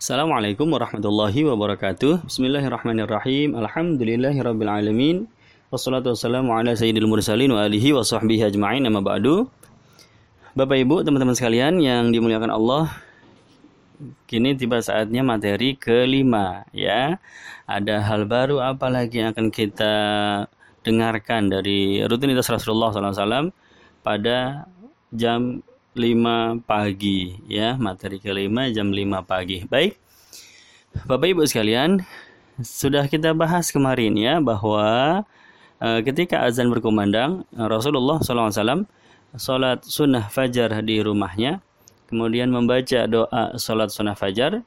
Assalamualaikum warahmatullahi wabarakatuh. Bismillahirrahmanirrahim. Alhamdulillahirabbil Wassalatu wassalamu ala sayyidil mursalin wa alihi wa sahbihi ajma'in amma ba'du. Bapak Ibu, teman-teman sekalian yang dimuliakan Allah, kini tiba saatnya materi kelima ya. Ada hal baru apa lagi yang akan kita dengarkan dari rutinitas Rasulullah SAW pada jam 5 pagi ya. Materi kelima jam 5 pagi. Baik. Bapak Ibu sekalian sudah kita bahas kemarin ya bahwa Eh, ketika azan berkumandang Rasulullah SAW sholat sunnah fajar di rumahnya kemudian membaca doa sholat sunnah fajar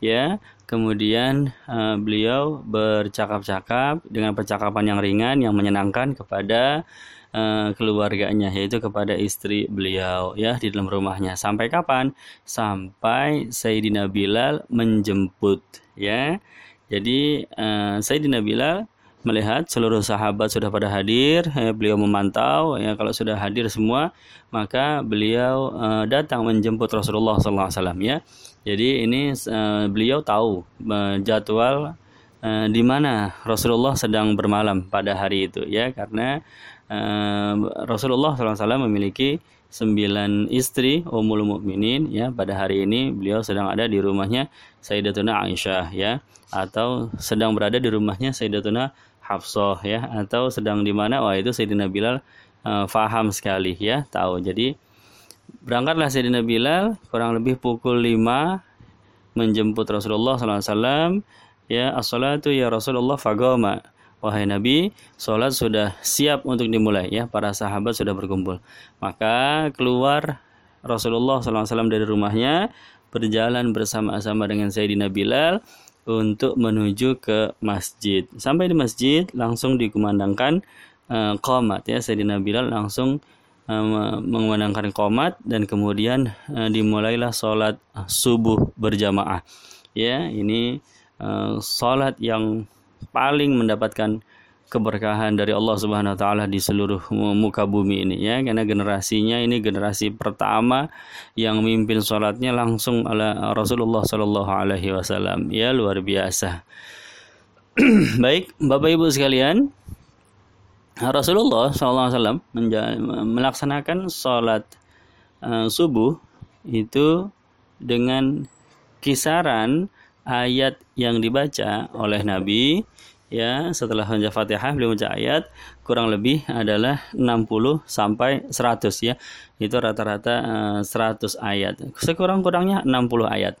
ya kemudian uh, beliau bercakap-cakap dengan percakapan yang ringan yang menyenangkan kepada uh, keluarganya yaitu kepada istri beliau ya di dalam rumahnya. Sampai kapan? Sampai Sayyidina Bilal menjemput ya. Jadi uh, Sayyidina Bilal melihat seluruh sahabat sudah pada hadir, ya, beliau memantau, ya kalau sudah hadir semua, maka beliau uh, datang menjemput Rasulullah SAW ya. Jadi ini uh, beliau tahu uh, jadwal di mana Rasulullah sedang bermalam pada hari itu ya, karena uh, Rasulullah SAW memiliki sembilan istri Ummul Mukminin ya. Pada hari ini beliau sedang ada di rumahnya Sayyidatuna Aisyah ya. Atau sedang berada di rumahnya Sayyidatuna Hafsah ya. Atau sedang di mana? Wah itu Sayyidina Bilal uh, faham sekali ya tahu. Jadi berangkatlah Sayyidina Bilal kurang lebih pukul 5 menjemput Rasulullah SAW ya. As-salatu ya Rasulullah fagoma wahai Nabi sholat sudah siap untuk dimulai ya para sahabat sudah berkumpul maka keluar Rasulullah SAW dari rumahnya berjalan bersama-sama dengan Sayyidina Bilal untuk menuju ke masjid. Sampai di masjid langsung dikumandangkan uh, qomat ya Sayyidina Bilal langsung uh, mengumandangkan qomat dan kemudian uh, dimulailah sholat subuh berjamaah. Ya, ini uh, sholat yang paling mendapatkan keberkahan dari Allah Subhanahu wa taala di seluruh muka bumi ini ya. Karena generasinya ini generasi pertama yang mimpin sholatnya langsung oleh Rasulullah Shallallahu alaihi wasallam. Ya luar biasa. Baik Bapak Ibu sekalian Rasulullah SAW melaksanakan sholat uh, subuh itu dengan kisaran ayat yang dibaca oleh Nabi ya setelah baca Fatihah beliau baca ayat kurang lebih adalah 60 sampai 100 ya. Itu rata-rata uh, eh, 100 ayat. Sekurang-kurangnya 60 ayat.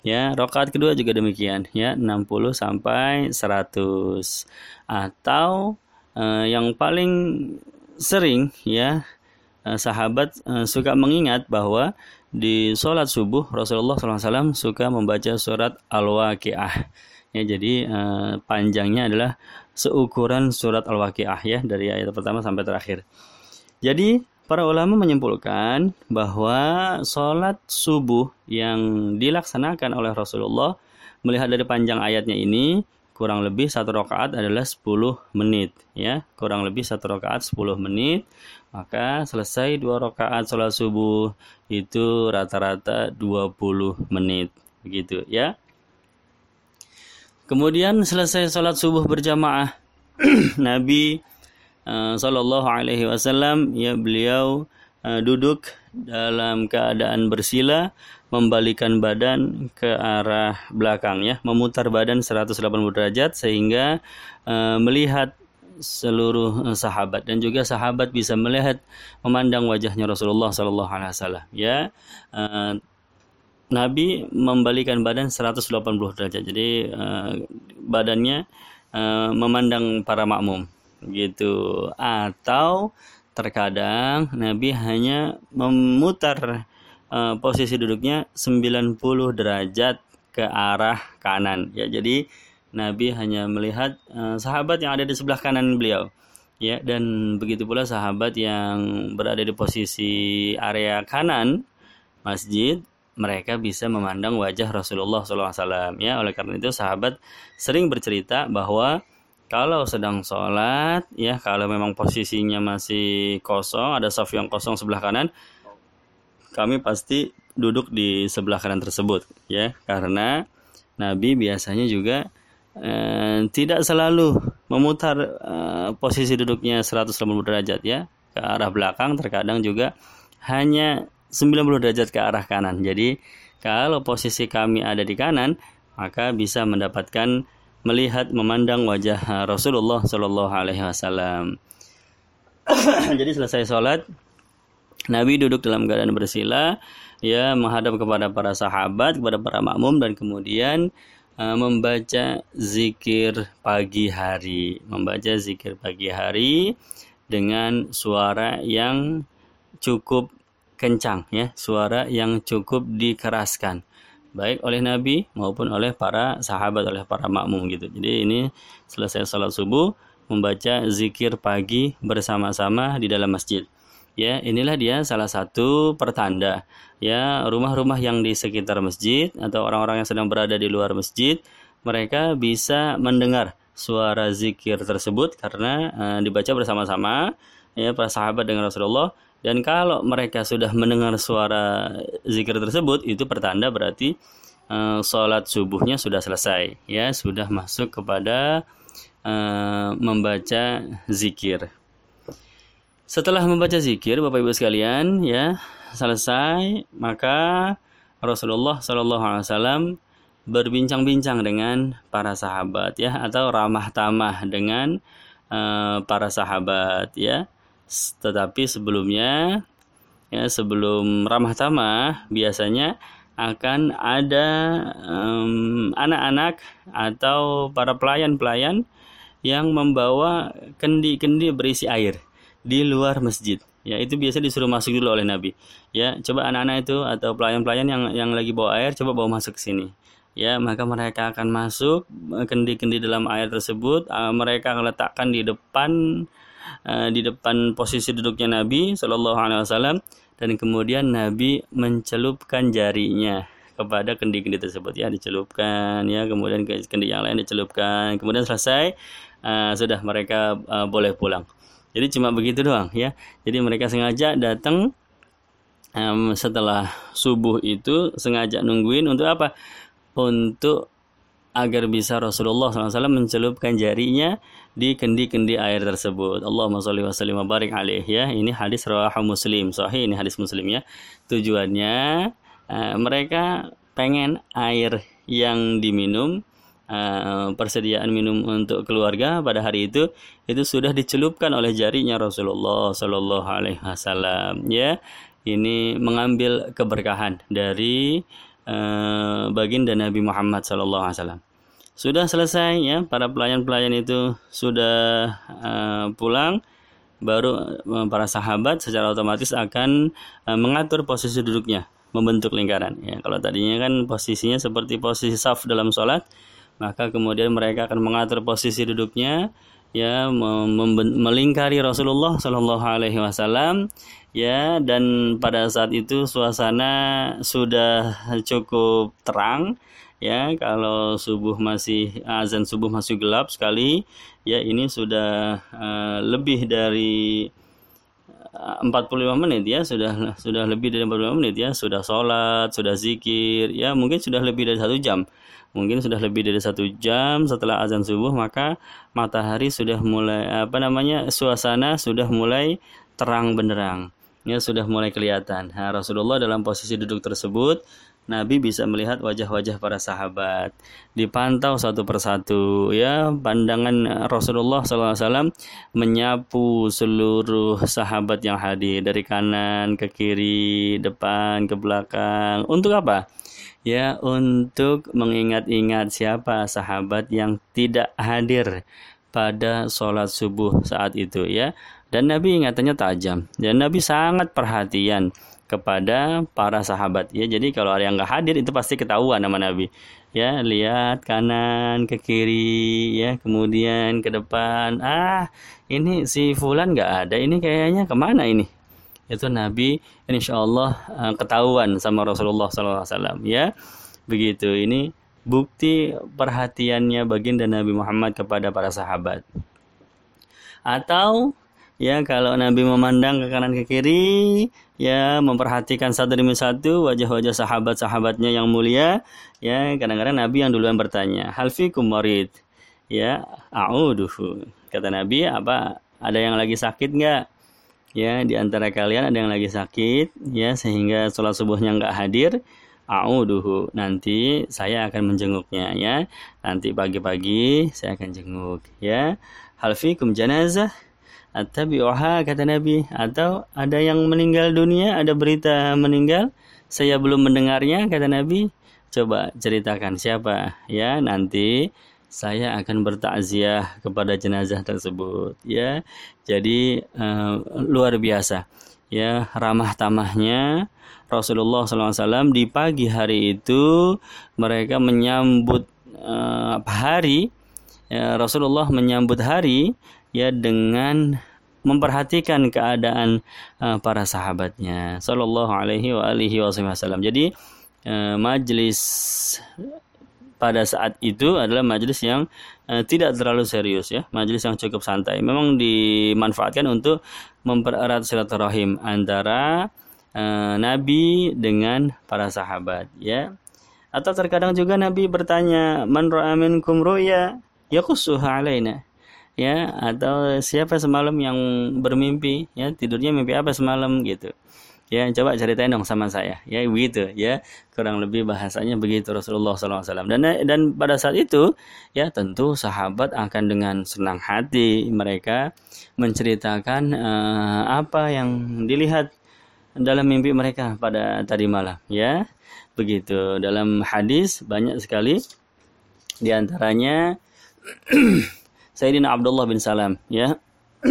Ya, rakaat kedua juga demikian ya, 60 sampai 100. Atau uh, yang paling sering ya uh, sahabat uh, suka mengingat bahwa di sholat subuh Rasulullah SAW suka membaca surat Al-Waqi'ah Ya, jadi uh, panjangnya adalah seukuran surat Al-Waqiah ya dari ayat pertama sampai terakhir. Jadi para ulama menyimpulkan bahwa sholat subuh yang dilaksanakan oleh Rasulullah melihat dari panjang ayatnya ini kurang lebih satu rakaat adalah 10 menit ya. Kurang lebih satu rakaat 10 menit maka selesai dua rakaat sholat subuh itu rata-rata 20 menit begitu ya. Kemudian selesai sholat subuh berjamaah, Nabi uh, Shallallahu Alaihi Wasallam ya beliau duduk dalam keadaan bersila, membalikan badan ke arah belakang ya, memutar badan 180 derajat sehingga uh, melihat seluruh sahabat dan juga sahabat bisa melihat memandang wajahnya Rasulullah Shallallahu Alaihi Wasallam ya Nabi membalikan badan 180 derajat. Jadi badannya memandang para makmum gitu. Atau terkadang Nabi hanya memutar uh, posisi duduknya 90 derajat ke arah kanan. Ya, jadi Nabi hanya melihat uh, sahabat yang ada di sebelah kanan beliau. Ya, dan begitu pula sahabat yang berada di posisi area kanan masjid mereka bisa memandang wajah Rasulullah SAW. Ya, oleh karena itu sahabat sering bercerita bahwa kalau sedang sholat, ya kalau memang posisinya masih kosong, ada saf yang kosong sebelah kanan, kami pasti duduk di sebelah kanan tersebut, ya karena Nabi biasanya juga eh, tidak selalu memutar eh, posisi duduknya 180 derajat ya ke arah belakang terkadang juga hanya 90 derajat ke arah kanan. Jadi kalau posisi kami ada di kanan maka bisa mendapatkan melihat memandang wajah Rasulullah Shallallahu Alaihi Wasallam. Jadi selesai sholat, Nabi duduk dalam keadaan bersila, ya menghadap kepada para sahabat, kepada para makmum dan kemudian uh, membaca zikir pagi hari, membaca zikir pagi hari dengan suara yang cukup kencang ya, suara yang cukup dikeraskan baik oleh Nabi maupun oleh para sahabat, oleh para makmum gitu. Jadi ini selesai sholat subuh membaca zikir pagi bersama-sama di dalam masjid. Ya, inilah dia salah satu pertanda ya rumah-rumah yang di sekitar masjid atau orang-orang yang sedang berada di luar masjid, mereka bisa mendengar suara zikir tersebut karena uh, dibaca bersama-sama ya para sahabat dengan Rasulullah dan kalau mereka sudah mendengar suara zikir tersebut, itu pertanda berarti uh, sholat subuhnya sudah selesai, ya sudah masuk kepada uh, membaca zikir. Setelah membaca zikir, Bapak Ibu sekalian, ya selesai, maka Rasulullah Shallallahu Alaihi Wasallam berbincang-bincang dengan para sahabat, ya atau ramah tamah dengan uh, para sahabat, ya tetapi sebelumnya ya sebelum ramah tamah biasanya akan ada anak-anak um, atau para pelayan-pelayan yang membawa kendi-kendi berisi air di luar masjid. Ya, itu biasa disuruh masuk dulu oleh Nabi. Ya, coba anak-anak itu atau pelayan-pelayan yang yang lagi bawa air coba bawa masuk ke sini. Ya, maka mereka akan masuk kendi-kendi dalam air tersebut, uh, mereka akan letakkan di depan uh, di depan posisi duduknya Nabi Shallallahu Alaihi Wasallam dan kemudian Nabi mencelupkan jarinya kepada kendi-kendi tersebut. Ya dicelupkan ya kemudian ke kendi yang lain dicelupkan. Kemudian selesai uh, sudah mereka uh, boleh pulang. Jadi cuma begitu doang ya. Jadi mereka sengaja datang um, setelah subuh itu sengaja nungguin untuk apa? Untuk agar bisa Rasulullah SAW mencelupkan jarinya di kendi-kendi air tersebut. Allahumma sholli wa sallim wa barik alaih ya. Ini hadis rawahu Muslim. Sahih ini hadis Muslim ya. Tujuannya uh, mereka pengen air yang diminum uh, persediaan minum untuk keluarga pada hari itu itu sudah dicelupkan oleh jarinya Rasulullah Shallallahu alaihi wasallam ya. Ini mengambil keberkahan dari uh, baginda Nabi Muhammad wasallam. Sudah selesai ya, para pelayan-pelayan itu sudah uh, pulang, baru uh, para sahabat secara otomatis akan mengatur posisi duduknya, membentuk lingkaran. Ya, kalau tadinya kan posisinya seperti posisi saf dalam sholat, maka kemudian mereka akan mengatur posisi duduknya ya melingkari Rasulullah Shallallahu Alaihi Wasallam. Ya dan pada saat itu suasana sudah cukup terang. Ya kalau subuh masih azan subuh masih gelap sekali ya ini sudah uh, lebih dari 45 eh, menit ya sudah sudah lebih dari 45 menit ya. Sudah sholat sudah zikir ya mungkin sudah lebih dari satu jam. Mungkin sudah lebih dari satu jam setelah azan subuh maka matahari sudah mulai apa namanya suasana sudah mulai terang benderang. Ya sudah mulai kelihatan. Nah, Rasulullah dalam posisi duduk tersebut Nabi bisa melihat wajah-wajah para sahabat, dipantau satu persatu, ya pandangan Rasulullah SAW menyapu seluruh sahabat yang hadir dari kanan ke kiri, depan ke belakang. Untuk apa? Ya, untuk mengingat-ingat siapa sahabat yang tidak hadir pada sholat subuh saat itu ya. Dan Nabi ingatannya tajam. Dan Nabi sangat perhatian kepada para sahabat. Ya jadi kalau ada yang nggak hadir itu pasti ketahuan nama Nabi. Ya lihat kanan ke kiri ya kemudian ke depan. Ah ini si Fulan nggak ada ini kayaknya ke mana ini? Itu Nabi insya Allah uh, ketahuan sama Rasulullah SAW ya. Begitu ini bukti perhatiannya baginda Nabi Muhammad kepada para sahabat. Atau ya kalau Nabi memandang ke kanan ke kiri ya memperhatikan satu demi satu wajah-wajah sahabat-sahabatnya yang mulia ya kadang-kadang Nabi yang duluan bertanya hal fikum marid ya a'uduhu. Kata Nabi apa ada yang lagi sakit nggak? Ya di antara kalian ada yang lagi sakit ya sehingga sholat subuhnya nggak hadir a'uduhu. Nanti saya akan menjenguknya ya. Nanti pagi-pagi saya akan jenguk ya. Hal fikum janazah Attabi'uha kata Nabi atau ada yang meninggal dunia ada berita meninggal saya belum mendengarnya kata Nabi. Coba ceritakan siapa? Ya nanti saya akan bertakziah kepada jenazah tersebut. Ya jadi uh, luar biasa. Ya ramah tamahnya Rasulullah SAW di pagi hari itu mereka menyambut uh, hari ya, Rasulullah menyambut hari ya dengan memperhatikan keadaan uh, para sahabatnya sallallahu alaihi wa alihi wasallam. Jadi uh, majlis pada saat itu adalah majelis yang uh, tidak terlalu serius ya, majelis yang cukup santai. Memang dimanfaatkan untuk mempererat silaturahim antara uh, Nabi dengan para sahabat ya. Atau terkadang juga Nabi bertanya, "Man ra'a minkum ru'ya yaqussuha alaina." Ya, atau siapa semalam yang bermimpi ya, tidurnya mimpi apa semalam gitu. Ya coba ceritain dong sama saya ya begitu ya. Kurang lebih bahasanya begitu Rasulullah SAW dan dan pada saat itu ya tentu sahabat akan dengan senang hati mereka menceritakan uh, apa yang dilihat dalam mimpi mereka pada tadi malam ya. Begitu. Dalam hadis banyak sekali di antaranya Sayyidina Abdullah bin Salam ya.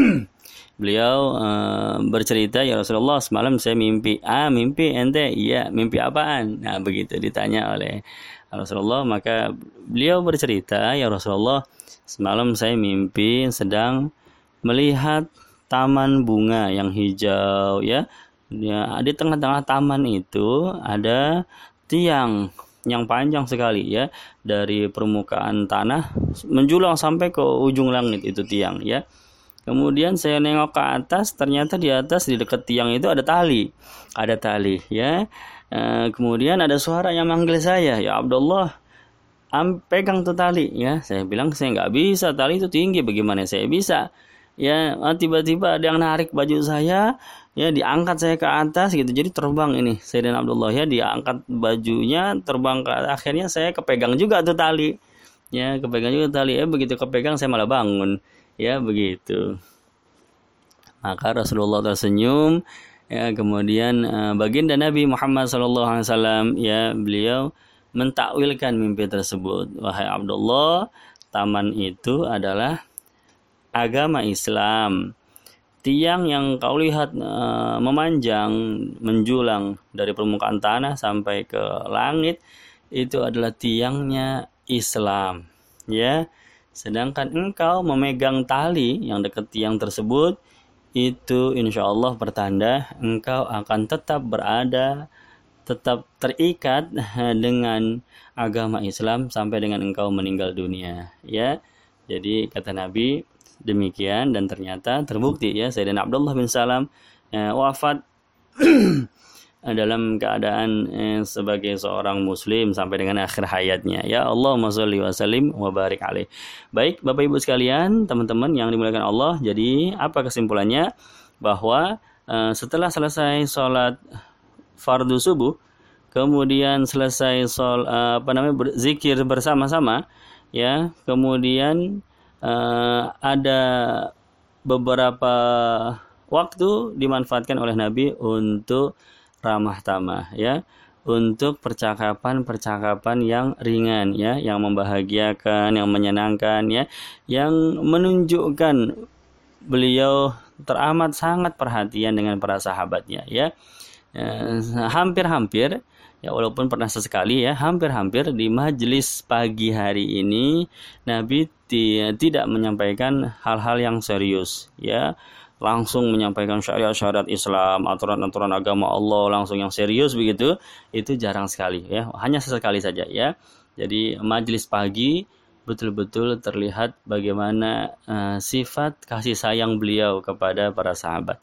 Beliau uh, bercerita ya Rasulullah semalam saya mimpi ah mimpi ente iya mimpi apaan? Nah begitu ditanya oleh Rasulullah maka beliau bercerita ya Rasulullah semalam saya mimpi sedang melihat taman bunga yang hijau ya. Ya di tengah-tengah taman itu ada tiang yang panjang sekali ya dari permukaan tanah menjulang sampai ke ujung langit itu tiang ya Kemudian saya nengok ke atas, ternyata di atas di dekat tiang itu ada tali, ada tali, ya. E, kemudian ada suara yang manggil saya, ya Abdullah, am, pegang tuh tali, ya. Saya bilang saya nggak bisa, tali itu tinggi, bagaimana saya bisa? Ya, ah, tiba-tiba ada yang narik baju saya, ya diangkat saya ke atas gitu, jadi terbang ini saya dan Abdullah. Ya, diangkat bajunya, terbang ke akhirnya saya kepegang juga tuh tali, ya kepegang juga tali, ya begitu kepegang saya malah bangun. Ya begitu. Maka Rasulullah tersenyum. Ya kemudian uh, baginda Nabi Muhammad SAW ya beliau mentakwilkan mimpi tersebut. Wahai Abdullah taman itu adalah agama Islam tiang yang kau lihat uh, memanjang menjulang dari permukaan tanah sampai ke langit itu adalah tiangnya Islam ya Sedangkan engkau memegang tali yang dekat tiang tersebut, itu insya Allah pertanda engkau akan tetap berada, tetap terikat dengan agama Islam sampai dengan engkau meninggal dunia. Ya, jadi kata Nabi demikian dan ternyata terbukti ya Sayyidina Abdullah bin Salam ya, wafat dalam keadaan eh, sebagai seorang muslim sampai dengan akhir hayatnya. Ya Allah sholli wa sallim wa barik alaih. Baik, Bapak Ibu sekalian, teman-teman yang dimuliakan Allah, jadi apa kesimpulannya? Bahwa eh, setelah selesai sholat fardu subuh, kemudian selesai sol eh, apa namanya berzikir bersama-sama, ya, kemudian eh, ada beberapa waktu dimanfaatkan oleh Nabi untuk ramah tamah ya untuk percakapan-percakapan yang ringan ya, yang membahagiakan, yang menyenangkan ya, yang menunjukkan beliau teramat sangat perhatian dengan para sahabatnya ya. ya hampir-hampir ya walaupun pernah sesekali ya hampir-hampir di majelis pagi hari ini Nabi tidak menyampaikan hal-hal yang serius ya langsung menyampaikan syariat-syariat Islam, aturan-aturan agama Allah langsung yang serius begitu, itu jarang sekali ya, hanya sesekali saja ya. Jadi majelis pagi betul-betul terlihat bagaimana uh, sifat kasih sayang beliau kepada para sahabat.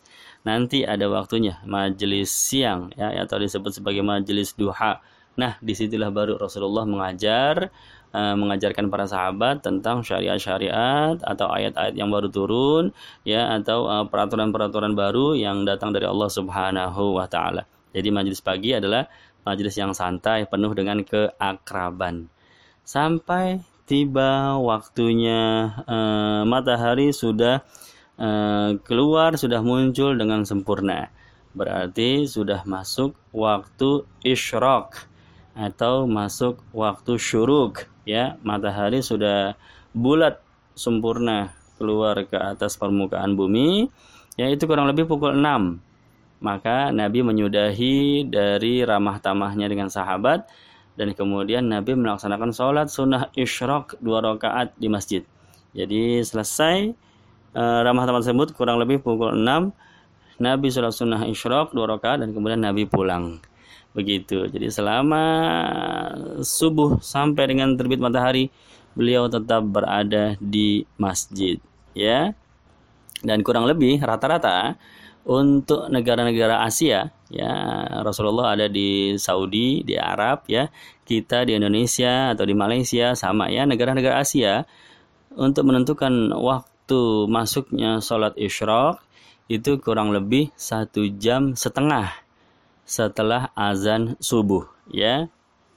Nanti ada waktunya majelis siang ya atau disebut sebagai majelis duha. Nah, di situlah baru Rasulullah mengajar uh, mengajarkan para sahabat tentang syariat-syariat atau ayat-ayat yang baru turun ya atau peraturan peraturan-peraturan baru yang datang dari Allah Subhanahu wa taala. Jadi majelis pagi adalah majelis yang santai penuh dengan keakraban. Sampai tiba waktunya uh, matahari sudah uh, keluar sudah muncul dengan sempurna. Berarti sudah masuk waktu isyraq atau masuk waktu syuruk ya. Matahari sudah bulat sempurna keluar ke atas permukaan bumi yaitu kurang lebih pukul 6 maka Nabi menyudahi dari ramah tamahnya dengan sahabat dan kemudian Nabi melaksanakan sholat sunnah isyraq dua rakaat di masjid. Jadi selesai uh, ramah tamah tersebut kurang lebih pukul 6 Nabi sholat sunnah isyraq dua rakaat dan kemudian Nabi pulang. Begitu. Jadi selama subuh sampai dengan terbit matahari beliau tetap berada di masjid, ya. Dan kurang lebih rata-rata untuk negara-negara Asia ya Rasulullah ada di Saudi di Arab ya kita di Indonesia atau di Malaysia sama ya negara-negara Asia untuk menentukan waktu masuknya sholat isyraq itu kurang lebih satu jam setengah setelah azan subuh ya.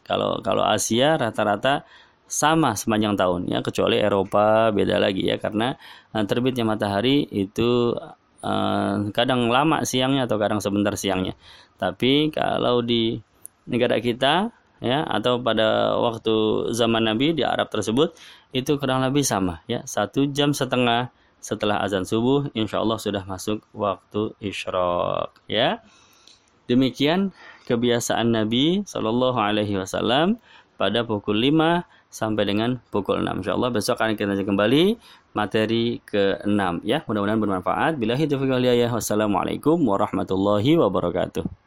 Kalau kalau Asia rata-rata sama sepanjang tahun ya. Kecuali Eropa beda lagi ya. Karena eh, terbitnya matahari itu Uh, kadang lama siangnya atau kadang sebentar siangnya. Tapi kalau di negara kita ya atau pada waktu zaman Nabi di Arab tersebut itu kurang lebih sama ya satu jam setengah setelah azan subuh insya Allah sudah masuk waktu isyraq ya demikian kebiasaan Nabi Shallallahu Alaihi Wasallam pada pukul 5 sampai dengan pukul 6 insya Allah besok akan kita kembali materi ke-6 ya. Mudah-mudahan bermanfaat. Bila itu Wassalamualaikum warahmatullahi wabarakatuh.